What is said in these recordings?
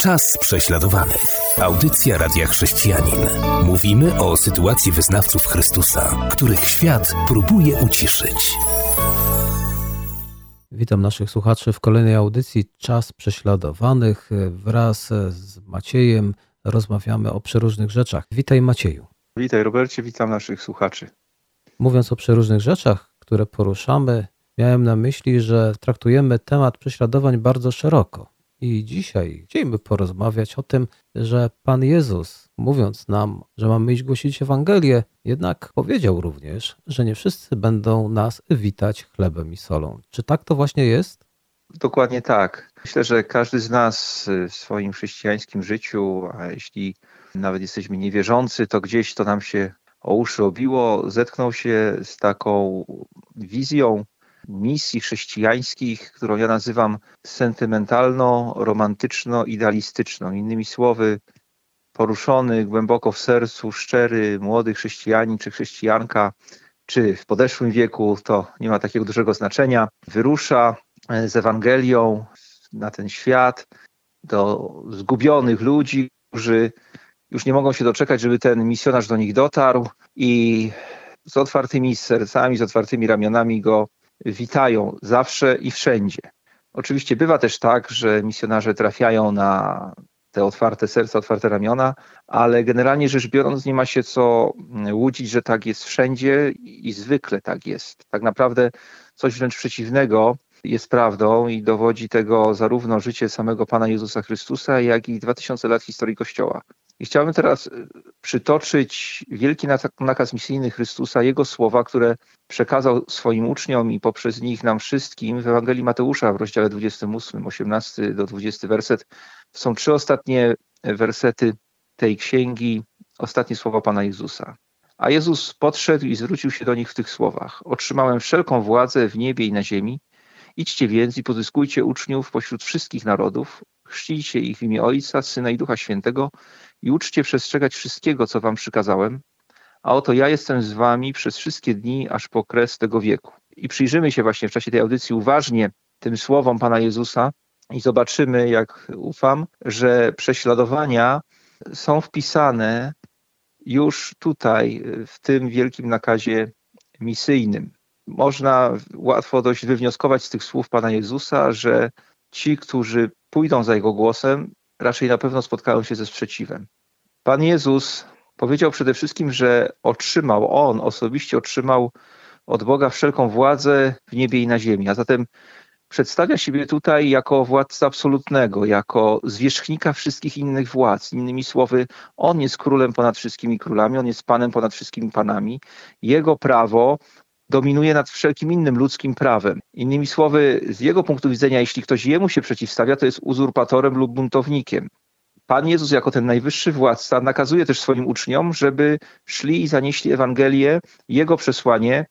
Czas prześladowanych. Audycja Radia Chrześcijanin. Mówimy o sytuacji wyznawców Chrystusa, których świat próbuje uciszyć. Witam naszych słuchaczy w kolejnej audycji Czas prześladowanych. Wraz z Maciejem rozmawiamy o przeróżnych rzeczach. Witaj Macieju. Witaj Robercie, witam naszych słuchaczy. Mówiąc o przeróżnych rzeczach, które poruszamy, miałem na myśli, że traktujemy temat prześladowań bardzo szeroko. I dzisiaj chcielibyśmy porozmawiać o tym, że Pan Jezus, mówiąc nam, że mamy iść głosić Ewangelię, jednak powiedział również, że nie wszyscy będą nas witać chlebem i solą. Czy tak to właśnie jest? Dokładnie tak. Myślę, że każdy z nas w swoim chrześcijańskim życiu, a jeśli nawet jesteśmy niewierzący, to gdzieś to nam się o uszy obiło, zetknął się z taką wizją misji chrześcijańskich, którą ja nazywam sentymentalno-romantyczno-idealistyczną. Innymi słowy, poruszony głęboko w sercu, szczery, młody chrześcijanin czy chrześcijanka, czy w podeszłym wieku, to nie ma takiego dużego znaczenia, wyrusza z Ewangelią na ten świat do zgubionych ludzi, którzy już nie mogą się doczekać, żeby ten misjonarz do nich dotarł i z otwartymi sercami, z otwartymi ramionami go witają zawsze i wszędzie. Oczywiście bywa też tak, że misjonarze trafiają na te otwarte serca, otwarte ramiona, ale generalnie rzecz biorąc, nie ma się co łudzić, że tak jest wszędzie i zwykle tak jest. Tak naprawdę coś wręcz przeciwnego jest prawdą i dowodzi tego zarówno życie samego Pana Jezusa Chrystusa, jak i 2000 lat historii Kościoła. I chciałbym teraz e, przytoczyć wielki nakaz misyjny Chrystusa, Jego słowa, które przekazał swoim uczniom i poprzez nich nam wszystkim w Ewangelii Mateusza w rozdziale 28, 18 do 20 werset. Są trzy ostatnie wersety tej księgi, ostatnie słowa Pana Jezusa. A Jezus podszedł i zwrócił się do nich w tych słowach. Otrzymałem wszelką władzę w niebie i na ziemi. Idźcie więc i pozyskujcie uczniów pośród wszystkich narodów, chrzcijcie ich w imię Ojca, Syna i Ducha Świętego i uczcie przestrzegać wszystkiego, co wam przykazałem, a oto ja jestem z wami przez wszystkie dni, aż po kres tego wieku. I przyjrzymy się właśnie w czasie tej audycji uważnie tym słowom Pana Jezusa i zobaczymy, jak ufam, że prześladowania są wpisane już tutaj, w tym wielkim nakazie misyjnym. Można łatwo dość wywnioskować z tych słów Pana Jezusa, że ci, którzy pójdą za Jego głosem, raczej na pewno spotkają się ze sprzeciwem. Pan Jezus powiedział przede wszystkim, że otrzymał, On osobiście otrzymał od Boga wszelką władzę w niebie i na ziemi, a zatem przedstawia siebie tutaj jako władcę absolutnego, jako zwierzchnika wszystkich innych władz. Innymi słowy, On jest królem ponad wszystkimi królami, On jest panem ponad wszystkimi panami. Jego prawo dominuje nad wszelkim innym ludzkim prawem. Innymi słowy, z jego punktu widzenia, jeśli ktoś jemu się przeciwstawia, to jest uzurpatorem lub buntownikiem. Pan Jezus, jako ten najwyższy władca, nakazuje też swoim uczniom, żeby szli i zanieśli Ewangelię, jego przesłanie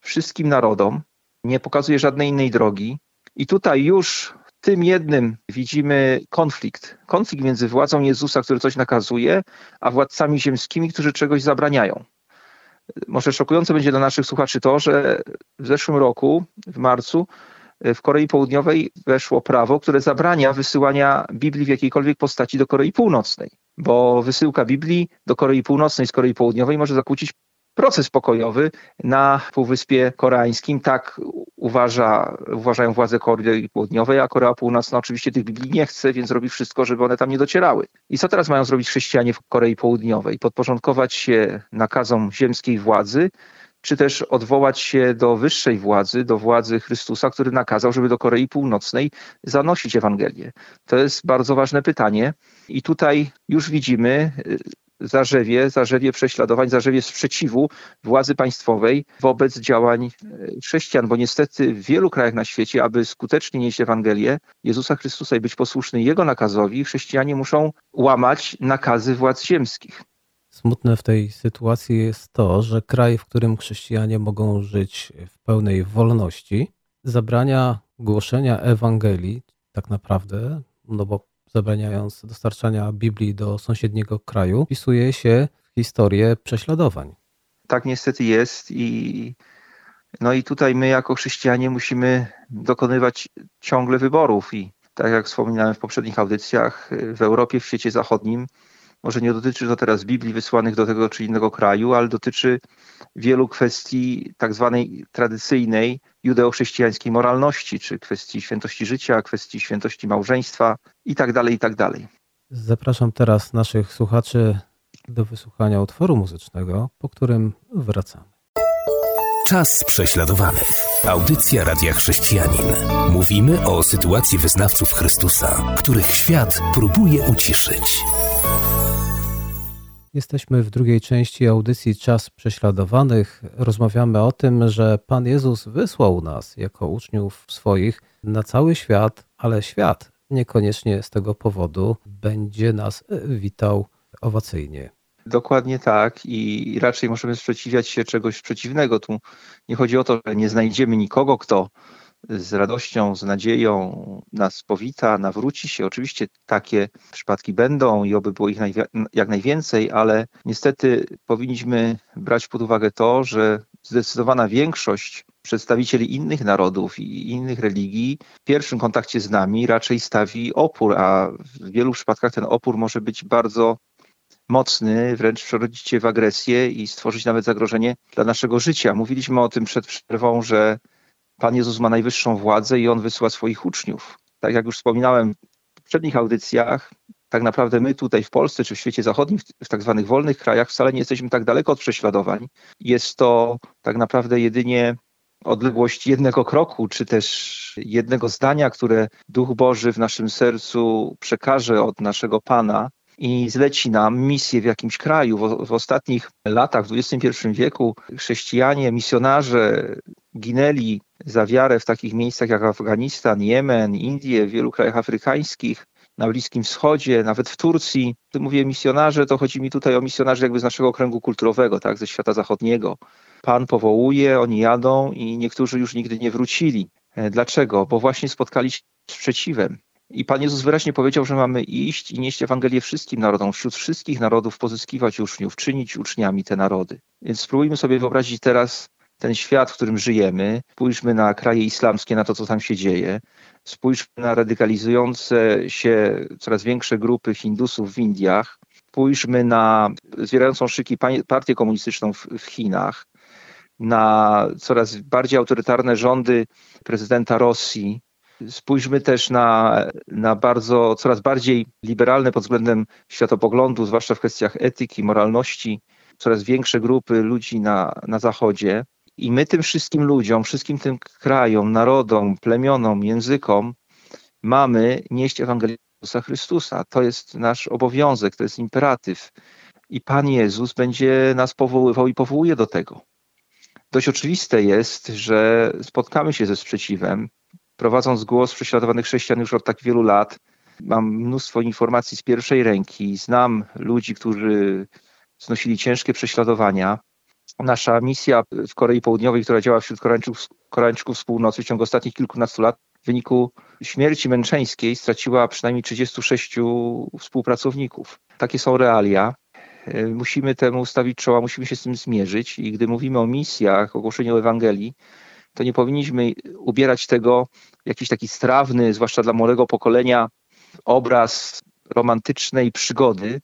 wszystkim narodom. Nie pokazuje żadnej innej drogi. I tutaj już w tym jednym widzimy konflikt. Konflikt między władzą Jezusa, który coś nakazuje, a władcami ziemskimi, którzy czegoś zabraniają. Może szokujące będzie dla naszych słuchaczy to, że w zeszłym roku, w marcu, w Korei Południowej weszło prawo, które zabrania wysyłania Biblii w jakiejkolwiek postaci do Korei Północnej, bo wysyłka Biblii do Korei Północnej z Korei Południowej może zakłócić proces pokojowy na Półwyspie Koreańskim. Tak uważa, uważają władze Korei Południowej, a Korea Północna oczywiście tych Biblii nie chce, więc robi wszystko, żeby one tam nie docierały. I co teraz mają zrobić chrześcijanie w Korei Południowej? Podporządkować się nakazom ziemskiej władzy, czy też odwołać się do wyższej władzy, do władzy Chrystusa, który nakazał, żeby do Korei Północnej zanosić Ewangelię? To jest bardzo ważne pytanie i tutaj już widzimy zarzewie, zarzewie prześladowań, zarzewie sprzeciwu władzy państwowej wobec działań e, chrześcijan, bo niestety w wielu krajach na świecie, aby skutecznie nieść Ewangelię Jezusa Chrystusa i być posłuszny Jego nakazowi, chrześcijanie muszą łamać nakazy władz ziemskich. Smutne w tej sytuacji jest to, że kraj, w którym chrześcijanie mogą żyć w pełnej wolności, zabrania głoszenia Ewangelii tak naprawdę, no bo zabraniając dostarczania Biblii do sąsiedniego kraju, wpisuje się w historię prześladowań. Tak niestety jest i no i tutaj my jako chrześcijanie musimy dokonywać ciągle wyborów i tak jak wspominałem w poprzednich audycjach, w Europie, w świecie zachodnim, może nie dotyczy to teraz Biblii wysłanych do tego czy innego kraju, ale dotyczy wielu kwestii tak zwanej tradycyjnej judeo-chrześcijańskiej moralności, czy kwestii świętości życia, kwestii świętości małżeństwa itd. tak itd. Tak Zapraszam teraz naszych słuchaczy do wysłuchania utworu muzycznego, po którym wracamy. Czas prześladowany. Audycja Radia Chrześcijanin. Mówimy o sytuacji wyznawców Chrystusa, których świat próbuje uciszyć. Jesteśmy w drugiej części audycji Czas Prześladowanych. Rozmawiamy o tym, że Pan Jezus wysłał nas jako uczniów swoich na cały świat, ale świat niekoniecznie z tego powodu będzie nas witał owacyjnie. Dokładnie tak i raczej możemy sprzeciwiać się czegoś przeciwnego. Tu nie chodzi o to, że nie znajdziemy nikogo, kto z radością, z nadzieją nas powita, nawróci się. Oczywiście takie przypadki będą i oby było ich jak najwięcej, ale niestety powinniśmy brać pod uwagę to, że zdecydowana większość przedstawicieli innych narodów i innych religii w pierwszym kontakcie z nami raczej stawi opór, a w wielu przypadkach ten opór może być bardzo mocny, wręcz przerodzić się w agresję i stworzyć nawet zagrożenie dla naszego życia. Mówiliśmy o tym przed przerwą, że Pan Jezus ma najwyższą władzę i On wysyła swoich uczniów. Tak jak już wspominałem w poprzednich audycjach, tak naprawdę my tutaj w Polsce czy w świecie zachodnim, w tak zwanych wolnych krajach, wcale nie jesteśmy tak daleko od prześladowań. Jest to tak naprawdę jedynie odległość jednego kroku, czy też jednego zdania, które Duch Boży w naszym sercu przekaże od naszego Pana i zleci nam misję w jakimś kraju. W, w ostatnich latach, w XXI wieku, chrześcijanie, misjonarze ginęli za wiarę w takich miejscach jak Afganistan, Jemen, Indie, w wielu krajach afrykańskich, na Bliskim Wschodzie, nawet w Turcji. Gdy mówię misjonarze, to chodzi mi tutaj o misjonarzy jakby z naszego kręgu kulturowego, tak, ze świata zachodniego. Pan powołuje, oni jadą i niektórzy już nigdy nie wrócili. E, dlaczego? Bo właśnie spotkali się z sprzeciwem. I Pan Jezus wyraźnie powiedział, że mamy iść i nieść Ewangelię wszystkim narodom, wśród wszystkich narodów pozyskiwać uczniów, czynić uczniami te narody. Więc spróbujmy sobie wyobrazić teraz ten świat, w którym żyjemy. Spójrzmy na kraje islamskie, na to, co tam się dzieje. Spójrzmy na radykalizujące się coraz większe grupy Hindusów w Indiach. Spójrzmy na zwierającą szyki partię komunistyczną w, w Chinach, na coraz bardziej autorytarne rządy prezydenta Rosji. Spójrzmy też na, na bardzo, coraz bardziej liberalne pod względem światopoglądu, zwłaszcza w kwestiach etyki, moralności, coraz większe grupy ludzi na, na Zachodzie. I my tym wszystkim ludziom, wszystkim tym krajom, narodom, plemionom, językom mamy nieść Ewangelię Jezusa Chrystusa. To jest nasz obowiązek, to jest imperatyw. I Pan Jezus będzie nas powoływał i powołuje do tego. Dość oczywiste jest, że spotkamy się ze sprzeciwem. Prowadząc głos prześladowanych chrześcijan już od tak wielu lat, mam mnóstwo informacji z pierwszej ręki. Znam ludzi, którzy znosili ciężkie prześladowania nasza misja w Korei Południowej, która działa wśród Koreańczyków, Koreańczyków z północy w ciągu ostatnich kilkunastu lat, w wyniku śmierci męczeńskiej straciła przynajmniej 36 współpracowników. Takie są realia. E, musimy temu stawić czoła, musimy się z tym zmierzyć i gdy mówimy o misjach, o głoszeniu Ewangelii, to nie powinniśmy ubierać tego w jakiś taki strawny, zwłaszcza dla młodego pokolenia, obraz romantycznej przygody,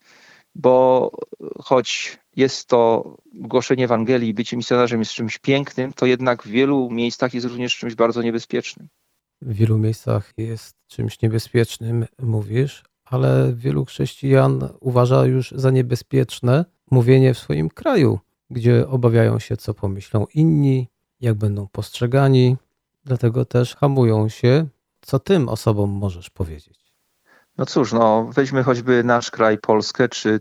bo choć jest to głoszenie Ewangelii, bycie misjonarzem jest czymś pięknym, to jednak w wielu miejscach jest również czymś bardzo niebezpiecznym. W wielu miejscach jest czymś niebezpiecznym, mówisz, ale wielu chrześcijan uważa już za niebezpieczne mówienie w swoim kraju, gdzie obawiają się, co pomyślą inni, jak będą postrzegani, dlatego też hamują się. Co tym osobom możesz powiedzieć? No cóż, no weźmy choćby nasz kraj, Polskę, czy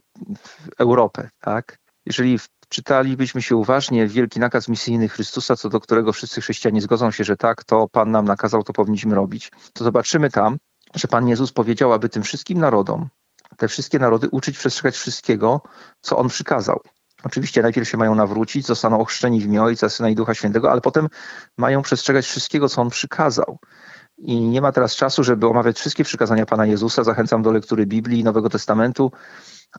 Europę, tak? Jeżeli czytalibyśmy się uważnie wielki nakaz misyjny Chrystusa, co do którego wszyscy chrześcijanie zgodzą się, że tak, to Pan nam nakazał, to powinniśmy robić, to zobaczymy tam, że Pan Jezus powiedział, aby tym wszystkim narodom, te wszystkie narody uczyć przestrzegać wszystkiego, co On przykazał. Oczywiście najpierw się mają nawrócić, zostaną ochrzczeni w imię Ojca, Syna i Ducha Świętego, ale potem mają przestrzegać wszystkiego, co On przykazał. I nie ma teraz czasu, żeby omawiać wszystkie przykazania Pana Jezusa. Zachęcam do lektury Biblii i Nowego Testamentu,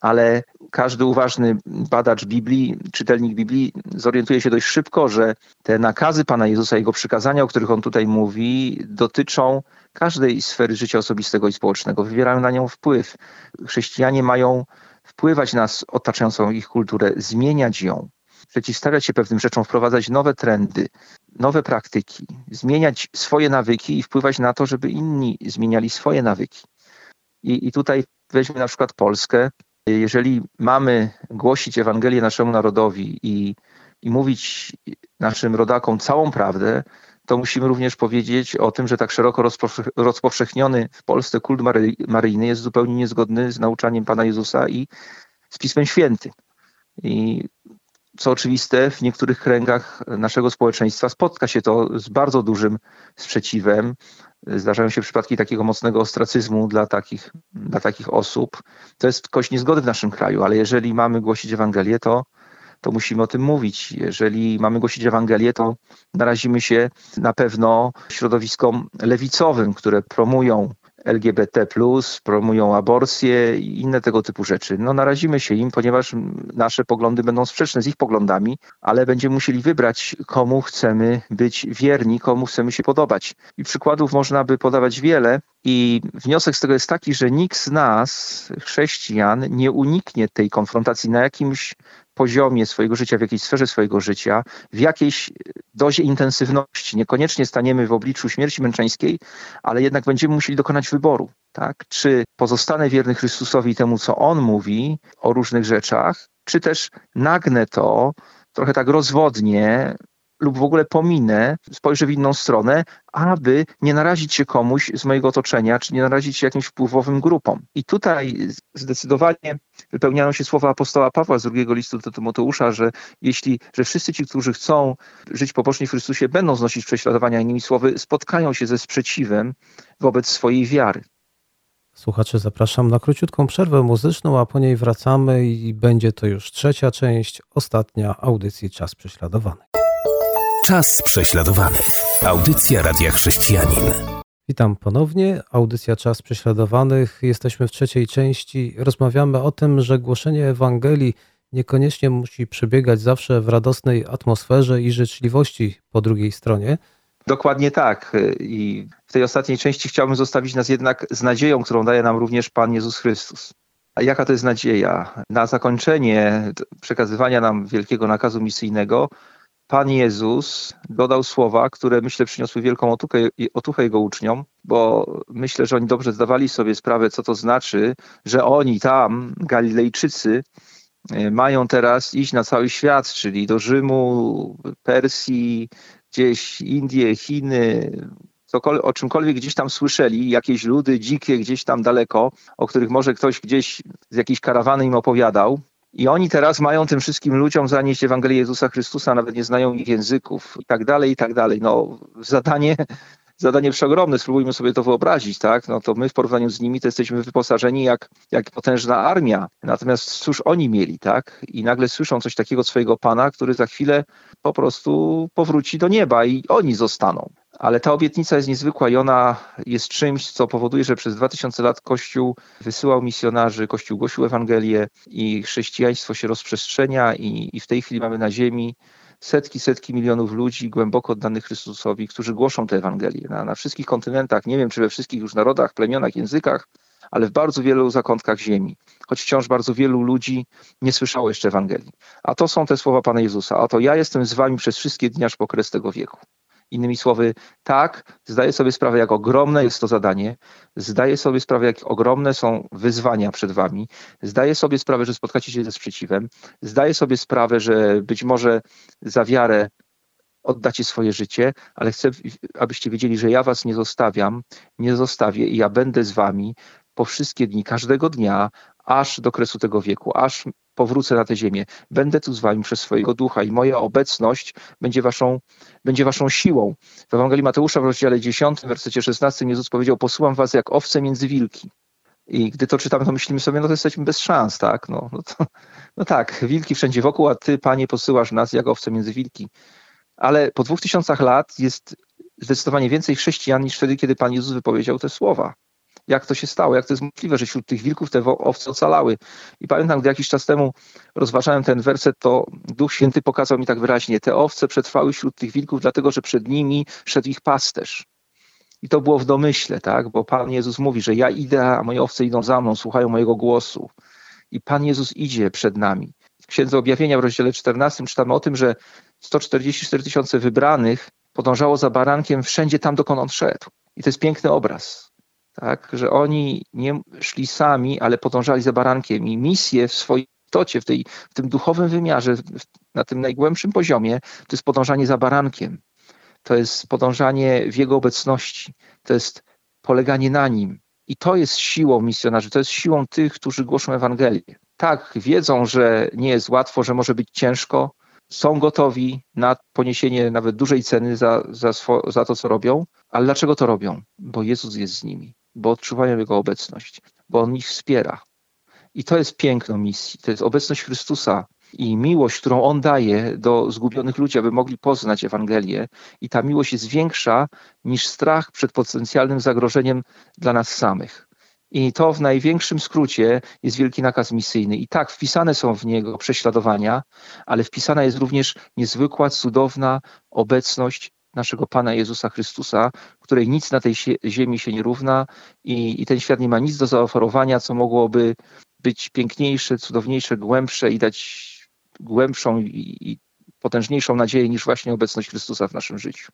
ale każdy uważny badacz Biblii, czytelnik Biblii zorientuje się dość szybko, że te nakazy Pana Jezusa, Jego przykazania, o których On tutaj mówi, dotyczą każdej sfery życia osobistego i społecznego, wywierają na nią wpływ. Chrześcijanie mają wpływać na otaczającą ich kulturę, zmieniać ją, przeciwstawiać się pewnym rzeczom, wprowadzać nowe trendy, nowe praktyki, zmieniać swoje nawyki i wpływać na to, żeby inni zmieniali swoje nawyki. I, i tutaj weźmy na przykład Polskę. Jeżeli mamy głosić Ewangelię naszemu narodowi i, i mówić naszym rodakom całą prawdę, to musimy również powiedzieć o tym, że tak szeroko rozpowszechniony w Polsce kult maryjny jest zupełnie niezgodny z nauczaniem Pana Jezusa i z Pismem Świętym. I co oczywiste, w niektórych kręgach naszego społeczeństwa spotka się to z bardzo dużym sprzeciwem. Zdarzają się przypadki takiego mocnego ostracyzmu dla takich, dla takich osób. To jest kość niezgody w naszym kraju, ale jeżeli mamy głosić Ewangelię, to, to musimy o tym mówić. Jeżeli mamy głosić Ewangelię, to narazimy się na pewno środowiskom lewicowym, które promują LGBT, promują aborcję i inne tego typu rzeczy. No, narazimy się im, ponieważ nasze poglądy będą sprzeczne z ich poglądami, ale będziemy musieli wybrać, komu chcemy być wierni, komu chcemy się podobać. I przykładów można by podawać wiele. I wniosek z tego jest taki, że nikt z nas, chrześcijan, nie uniknie tej konfrontacji na jakimś poziomie swojego życia, w jakiejś sferze swojego życia, w jakiejś dozie intensywności. Niekoniecznie staniemy w obliczu śmierci męczeńskiej, ale jednak będziemy musieli dokonać wyboru. Tak? Czy pozostanę wierny Chrystusowi temu, co On mówi o różnych rzeczach, czy też nagnę to trochę tak rozwodnie lub w ogóle pominę, spojrzę w inną stronę, aby nie narazić się komuś z mojego otoczenia, czy nie narazić się jakimś wpływowym grupom. I tutaj zdecydowanie wypełniają się słowa apostoła Pawła z drugiego listu do Tymoteusza, że jeśli, że wszyscy ci, którzy chcą żyć pobocznie w Chrystusie, będą znosić prześladowania, innymi słowy, spotkają się ze sprzeciwem wobec swojej wiary. Słuchacze, zapraszam na króciutką przerwę muzyczną, a po niej wracamy i będzie to już trzecia część, ostatnia audycji Czas Prześladowany. Czas prześladowany. Audycja Radia Chrześcijanin. Witam ponownie. Audycja Czas Prześladowanych. Jesteśmy w trzeciej części. Rozmawiamy o tym, że głoszenie Ewangelii niekoniecznie musi przebiegać zawsze w radosnej atmosferze i życzliwości po drugiej stronie. Dokładnie tak. I w tej ostatniej części chciałbym zostawić nas jednak z nadzieją, którą daje nam również Pan Jezus Chrystus. A jaka to jest nadzieja? Na zakończenie przekazywania nam wielkiego nakazu misyjnego Pan Jezus dodał słowa, które myślę przyniosły wielką otuchę, otuchę jego uczniom, bo myślę, że oni dobrze zdawali sobie sprawę, co to znaczy, że oni tam, Galilejczycy, e, mają teraz iść na cały świat, czyli do Rzymu, Persji, gdzieś Indie, Chiny, o czymkolwiek gdzieś tam słyszeli, jakieś ludy dzikie gdzieś tam daleko, o których może ktoś gdzieś z jakiejś karawany im opowiadał, i oni teraz mają tym wszystkim ludziom zanieść Ewangelię Jezusa Chrystusa, nawet nie znają ich języków i tak dalej, i tak dalej. No, zadanie, zadanie przeogromne, spróbujmy sobie to wyobrazić, tak? No to my w porównaniu z nimi to jesteśmy wyposażeni jak, jak potężna armia. Natomiast cóż oni mieli, tak? I nagle słyszą coś takiego swojego Pana, który za chwilę po prostu powróci do nieba i oni zostaną. Ale ta obietnica jest niezwykła i ona jest czymś, co powoduje, że przez 2000 lat Kościół wysyłał misjonarzy, Kościół głosił Ewangelię i chrześcijaństwo się rozprzestrzenia i, i w tej chwili mamy na ziemi setki, setki milionów ludzi głęboko oddanych Chrystusowi, którzy głoszą tę Ewangelię na, na wszystkich kontynentach, nie wiem czy we wszystkich już narodach, plemionach, językach, ale w bardzo wielu zakątkach ziemi. Choć wciąż bardzo wielu ludzi nie słyszało jeszcze Ewangelii. A to są te słowa Pana Jezusa. Oto ja jestem z wami przez wszystkie dni aż po kres tego wieku. Innymi słowy, tak, zdaję sobie sprawę, jak ogromne jest to zadanie, zdaję sobie sprawę, jak ogromne są wyzwania przed wami, zdaję sobie sprawę, że spotkacie się ze sprzeciwem, zdaję sobie sprawę, że być może za wiarę oddacie swoje życie, ale chcę, abyście wiedzieli, że ja was nie zostawiam, nie zostawię i ja będę z wami po wszystkie dni, każdego dnia, aż do kresu tego wieku, aż powrócę na tę ziemię. Będę tu z wami przez swojego ducha i moja obecność będzie waszą, będzie waszą siłą. W Ewangelii Mateusza w rozdziale 10, w wersecie 16 Jezus powiedział, posyłam was jak owce między wilki. I gdy to czytamy, to myślimy sobie, no to jesteśmy bez szans, tak? No, no, to, no tak, wilki wszędzie wokół, a ty, panie, posyłasz nas jak owce między wilki. Ale po dwóch tysiącach lat jest zdecydowanie więcej chrześcijan niż wtedy, kiedy Pan Jezus wypowiedział te słowa. Jak to się stało, jak to jest możliwe, że wśród tych wilków te owce ocalały. I pamiętam, gdy jakiś czas temu rozważałem ten werset, to Duch Święty pokazał mi tak wyraźnie, te owce przetrwały wśród tych wilków, dlatego że przed nimi szedł ich pasterz. I to było w domyśle, tak? Bo Pan Jezus mówi, że ja idę, a moje owce idą za mną, słuchają mojego głosu. I Pan Jezus idzie przed nami. W Księdze Objawienia w rozdziale 14 czytamy o tym, że 144 tysiące wybranych podążało za barankiem wszędzie tam, dokąd on szedł. I to jest piękny obraz, tak? że oni nie szli sami, ale podążali za barankiem i misję w swojej istocie, w, tej, w tym duchowym wymiarze, na tym najgłębszym poziomie, to jest podążanie za barankiem. To jest podążanie w jego obecności. To jest poleganie na nim. I to jest siłą misjonarzy, to jest siłą tych, którzy głoszą Ewangelię. Tak, wiedzą, że nie jest łatwo, że może być ciężko, są gotowi na poniesienie nawet dużej ceny za, za, swo, za to, co robią, ale dlaczego to robią? Bo Jezus jest z nimi, bo odczuwają Jego obecność, bo On ich wspiera. I to jest piękno misji, to jest obecność Chrystusa i miłość, którą On daje do zgubionych ludzi, aby mogli poznać Ewangelię. I ta miłość jest większa niż strach przed potencjalnym zagrożeniem dla nas samych. I to w największym skrócie jest wielki nakaz misyjny. I tak, wpisane są w niego prześladowania, ale wpisana jest również niezwykła, cudowna obecność naszego Pana Jezusa Chrystusa, której nic na tej ziemi się nie równa i, i ten świat nie ma nic do zaoferowania, co mogłoby być piękniejsze, cudowniejsze, głębsze i dać głębszą i, i potężniejszą nadzieję niż właśnie obecność Chrystusa w naszym życiu.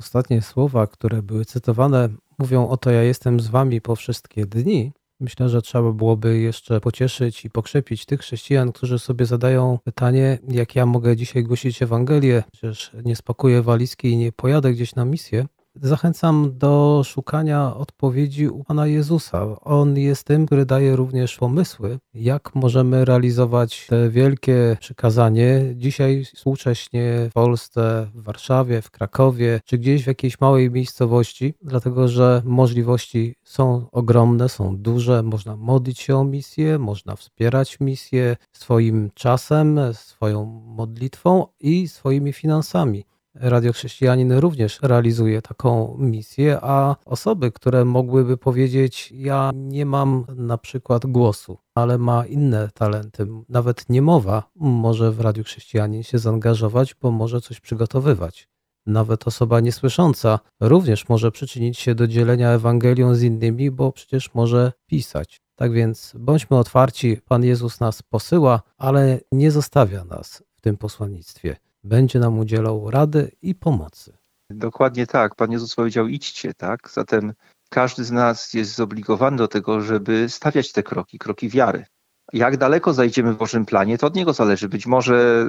Ostatnie słowa, które były cytowane, mówią: Oto ja jestem z wami po wszystkie dni. Myślę, że trzeba byłoby jeszcze pocieszyć i pokrzepić tych chrześcijan, którzy sobie zadają pytanie, jak ja mogę dzisiaj głosić Ewangelię, przecież nie spakuję walizki i nie pojadę gdzieś na misję. Zachęcam do szukania odpowiedzi u Pana Jezusa. On jest tym, który daje również pomysły, jak możemy realizować te wielkie przykazanie dzisiaj współcześnie w Polsce, w Warszawie, w Krakowie, czy gdzieś w jakiejś małej miejscowości, dlatego że możliwości są ogromne, są duże. Można modlić się o misję, można wspierać misję swoim czasem, swoją modlitwą i swoimi finansami. Radio Chrześcijanin również realizuje taką misję, a osoby, które mogłyby powiedzieć, ja nie mam na przykład głosu, ale ma inne talenty, nawet niemowa może w Radiu Chrześcijanin się zaangażować, bo może coś przygotowywać. Nawet osoba niesłysząca również może przyczynić się do dzielenia Ewangelią z innymi, bo przecież może pisać. Tak więc bądźmy otwarci, Pan Jezus nas posyła, ale nie zostawia nas w tym posłannictwie będzie nam udzielał rady i pomocy. Dokładnie tak. Pan Jezus powiedział: idźcie, tak? Zatem każdy z nas jest zobligowany do tego, żeby stawiać te kroki, kroki wiary. Jak daleko zajdziemy w Bożym planie, to od Niego zależy. Być może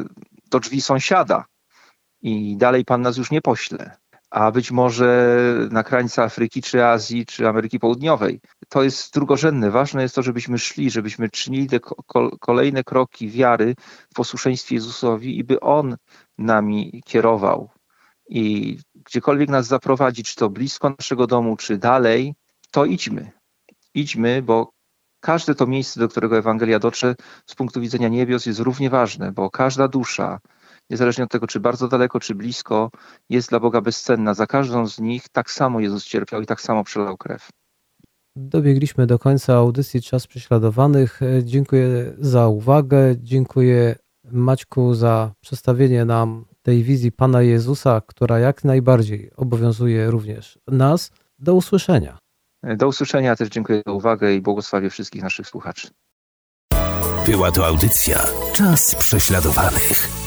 do drzwi sąsiada i dalej Pan nas już nie pośle a być może na krańce Afryki, czy Azji, czy Ameryki Południowej. To jest drugorzędne. Ważne jest to, żebyśmy szli, żebyśmy czynili te kolejne kroki wiary w posłuszeństwie Jezusowi i by On nami kierował. I gdziekolwiek nas zaprowadzi, czy to blisko naszego domu, czy dalej, to idźmy. Idźmy, bo każde to miejsce, do którego Ewangelia dotrze z punktu widzenia niebios jest równie ważne, bo każda dusza, niezależnie od tego, czy bardzo daleko, czy blisko, jest dla Boga bezcenna. Za każdą z nich tak samo Jezus cierpiał i tak samo przelał krew. Dobiegliśmy do końca audycji Czas Prześladowanych. Dziękuję za uwagę. Dziękuję Maćku za przedstawienie nam tej wizji Pana Jezusa, która jak najbardziej obowiązuje również nas. Do usłyszenia. Do usłyszenia. Też dziękuję za uwagę i błogosławię wszystkich naszych słuchaczy. Była to audycja Czas Prześladowanych.